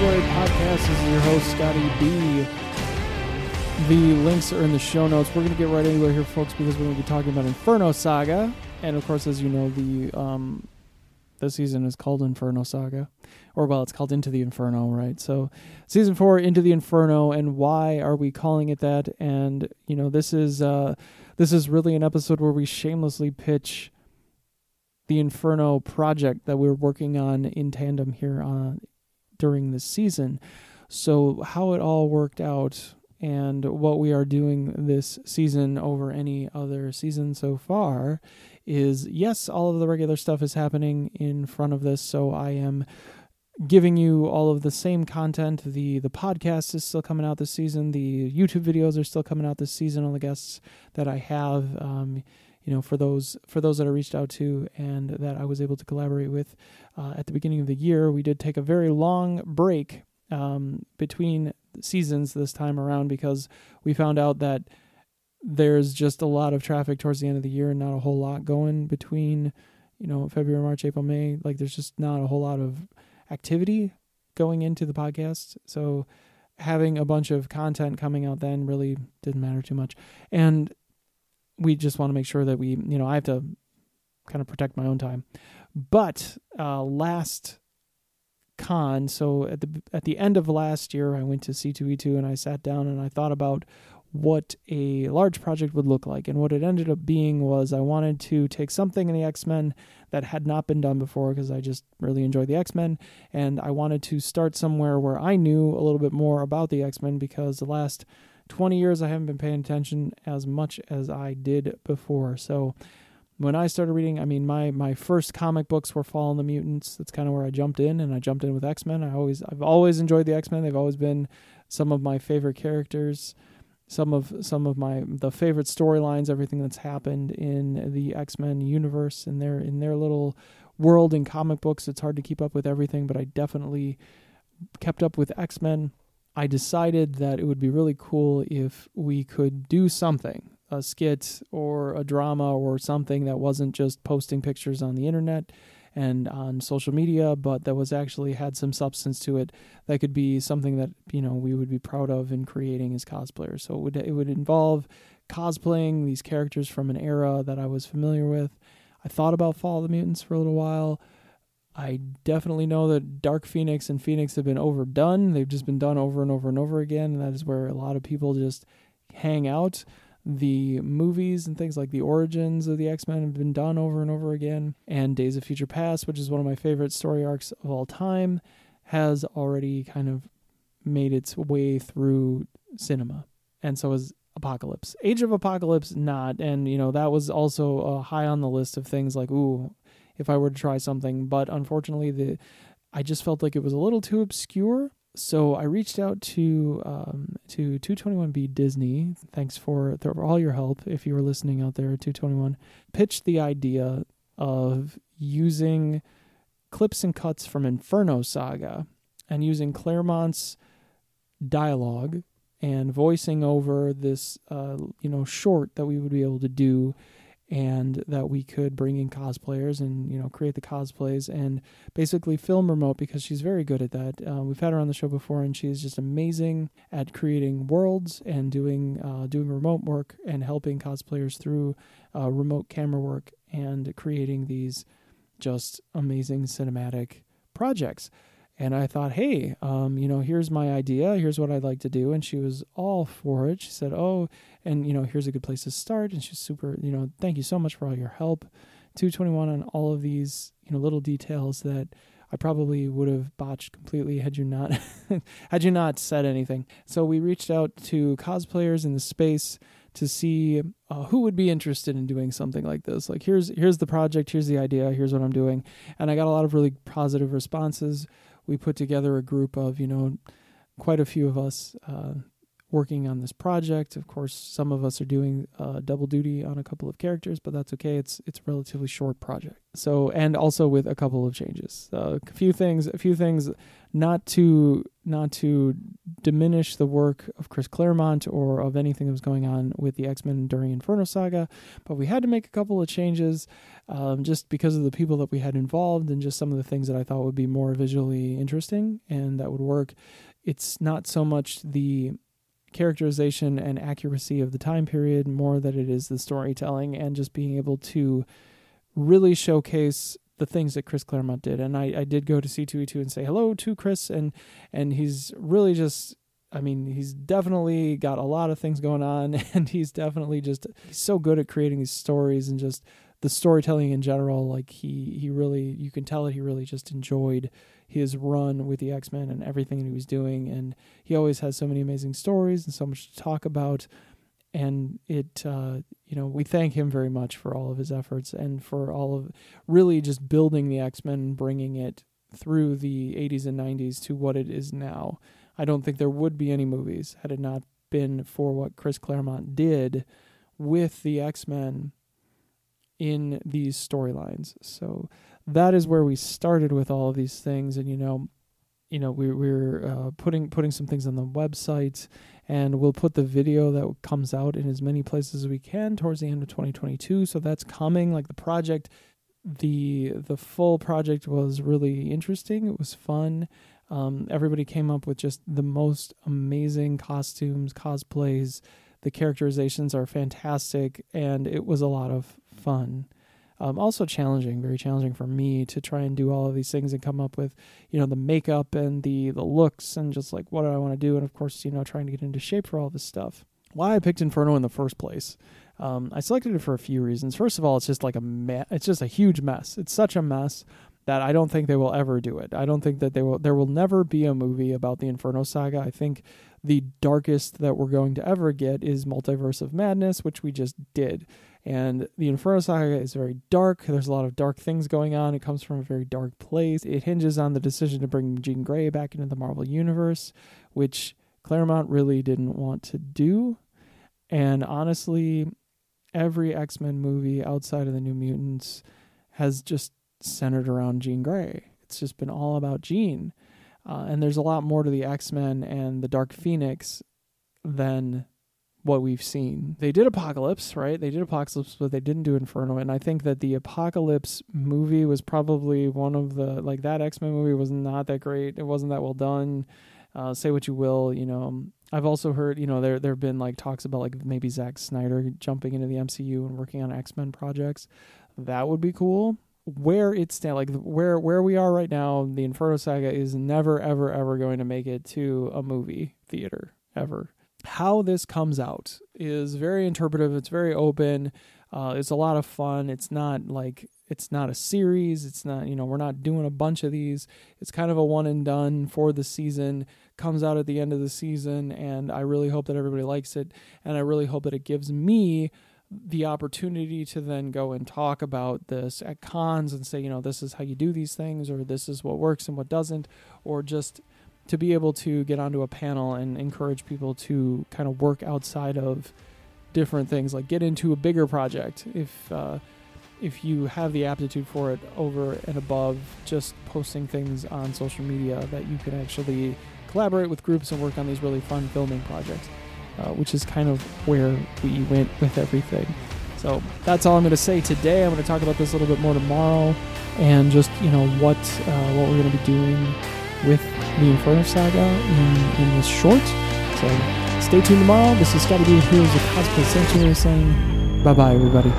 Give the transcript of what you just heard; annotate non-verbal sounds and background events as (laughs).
Podcast. This is your host, Scotty B. The links are in the show notes. We're going to get right into it here, folks, because we're going to be talking about Inferno Saga. And of course, as you know, the um, the season is called Inferno Saga. Or, well, it's called Into the Inferno, right? So, season four, Into the Inferno. And why are we calling it that? And, you know, this is, uh, this is really an episode where we shamelessly pitch the Inferno project that we're working on in tandem here on during this season. So how it all worked out and what we are doing this season over any other season so far is yes, all of the regular stuff is happening in front of this, so I am giving you all of the same content. The the podcast is still coming out this season. The YouTube videos are still coming out this season. All the guests that I have. Um, you know, for those for those that I reached out to and that I was able to collaborate with uh, at the beginning of the year, we did take a very long break um, between seasons this time around because we found out that there's just a lot of traffic towards the end of the year and not a whole lot going between, you know, February, March, April, May. Like there's just not a whole lot of activity going into the podcast. So having a bunch of content coming out then really didn't matter too much. And we just want to make sure that we, you know, I have to kind of protect my own time. But uh, last con, so at the at the end of last year, I went to C2E2 and I sat down and I thought about what a large project would look like. And what it ended up being was I wanted to take something in the X Men that had not been done before because I just really enjoy the X Men. And I wanted to start somewhere where I knew a little bit more about the X Men because the last 20 years I haven't been paying attention as much as I did before. So when I started reading, I mean my my first comic books were Fall of the Mutants. That's kind of where I jumped in and I jumped in with X-Men. I always I've always enjoyed the X-Men. They've always been some of my favorite characters. Some of some of my the favorite storylines, everything that's happened in the X-Men universe in their in their little world in comic books. It's hard to keep up with everything, but I definitely kept up with X-Men I decided that it would be really cool if we could do something a skit or a drama or something that wasn't just posting pictures on the internet and on social media, but that was actually had some substance to it that could be something that you know we would be proud of in creating as cosplayers. So it would it would involve cosplaying these characters from an era that I was familiar with. I thought about Fall of the Mutants for a little while. I definitely know that Dark Phoenix and Phoenix have been overdone. They've just been done over and over and over again. And that is where a lot of people just hang out. The movies and things like the origins of the X Men have been done over and over again. And Days of Future Past, which is one of my favorite story arcs of all time, has already kind of made its way through cinema. And so is Apocalypse. Age of Apocalypse, not. And, you know, that was also uh, high on the list of things like, ooh, if I were to try something, but unfortunately the I just felt like it was a little too obscure. So I reached out to um, to 221B Disney. Thanks for, for all your help. If you were listening out there, 221 pitched the idea of using clips and cuts from Inferno Saga and using Claremont's dialogue and voicing over this uh, you know short that we would be able to do and that we could bring in cosplayers and you know create the cosplays and basically film remote because she's very good at that. Uh, we've had her on the show before, and she's just amazing at creating worlds and doing uh, doing remote work and helping cosplayers through uh, remote camera work and creating these just amazing cinematic projects. And I thought, hey, um, you know, here's my idea. Here's what I'd like to do. And she was all for it. She said, oh, and, you know, here's a good place to start. And she's super, you know, thank you so much for all your help. 221 on all of these, you know, little details that I probably would have botched completely had you not (laughs) had you not said anything. So we reached out to cosplayers in the space to see uh, who would be interested in doing something like this. Like here's here's the project, here's the idea, here's what I'm doing, and I got a lot of really positive responses we put together a group of you know quite a few of us uh, working on this project. Of course, some of us are doing uh, double duty on a couple of characters, but that's okay. It's it's a relatively short project. So and also with a couple of changes, uh, a few things, a few things, not to not to diminish the work of Chris Claremont or of anything that was going on with the X Men during Inferno Saga, but we had to make a couple of changes, um, just because of the people that we had involved and just some of the things that I thought would be more visually interesting and that would work. It's not so much the characterization and accuracy of the time period more that it is the storytelling and just being able to really showcase the things that Chris Claremont did. And I, I did go to C2E2 and say hello to Chris and and he's really just I mean, he's definitely got a lot of things going on (laughs) and he's definitely just so good at creating these stories and just the storytelling in general. Like he he really you can tell that he really just enjoyed his run with the X Men and everything he was doing. And he always has so many amazing stories and so much to talk about. And it, uh, you know, we thank him very much for all of his efforts and for all of really just building the X Men and bringing it through the 80s and 90s to what it is now. I don't think there would be any movies had it not been for what Chris Claremont did with the X Men in these storylines. So that is where we started with all of these things, and you know, you know, we, we're uh, putting putting some things on the website, and we'll put the video that comes out in as many places as we can towards the end of 2022. So that's coming. Like the project, the the full project was really interesting. It was fun. Um, everybody came up with just the most amazing costumes, cosplays. The characterizations are fantastic, and it was a lot of fun. Um, also challenging, very challenging for me to try and do all of these things and come up with, you know, the makeup and the the looks and just like what do I want to do, and of course, you know, trying to get into shape for all this stuff. Why I picked Inferno in the first place. Um, I selected it for a few reasons. First of all, it's just like a it's just a huge mess. It's such a mess that I don't think they will ever do it. I don't think that they will. There will never be a movie about the Inferno Saga. I think the darkest that we're going to ever get is Multiverse of Madness, which we just did. And the Inferno Saga is very dark. There's a lot of dark things going on. It comes from a very dark place. It hinges on the decision to bring Jean Grey back into the Marvel Universe, which Claremont really didn't want to do. And honestly, every X Men movie outside of the New Mutants has just centered around Jean Grey. It's just been all about Jean. Uh, and there's a lot more to the X Men and the Dark Phoenix than what we've seen. They did Apocalypse, right? They did Apocalypse, but they didn't do Inferno. And I think that the Apocalypse movie was probably one of the like that X Men movie was not that great. It wasn't that well done. Uh, say what you will, you know. I've also heard, you know, there there have been like talks about like maybe Zack Snyder jumping into the MCU and working on X Men projects. That would be cool. Where it's stand like where where we are right now, the Inferno Saga is never ever ever going to make it to a movie theater ever how this comes out is very interpretive. It's very open. Uh, it's a lot of fun. It's not like it's not a series. It's not you know we're not doing a bunch of these. It's kind of a one and done for the season. Comes out at the end of the season, and I really hope that everybody likes it. And I really hope that it gives me the opportunity to then go and talk about this at cons and say, you know, this is how you do these things, or this is what works and what doesn't, or just to be able to get onto a panel and encourage people to kind of work outside of different things, like get into a bigger project if uh, if you have the aptitude for it over and above just posting things on social media that you can actually collaborate with groups and work on these really fun filming projects, uh, which is kind of where we went with everything. So that's all I'm going to say today. I'm going to talk about this a little bit more tomorrow, and just you know what uh, what we're going to be doing with the Inferno Saga in, in this short. So stay tuned tomorrow. This is Scotty B. Heroes of Cosplay Sanctuary saying bye bye, everybody.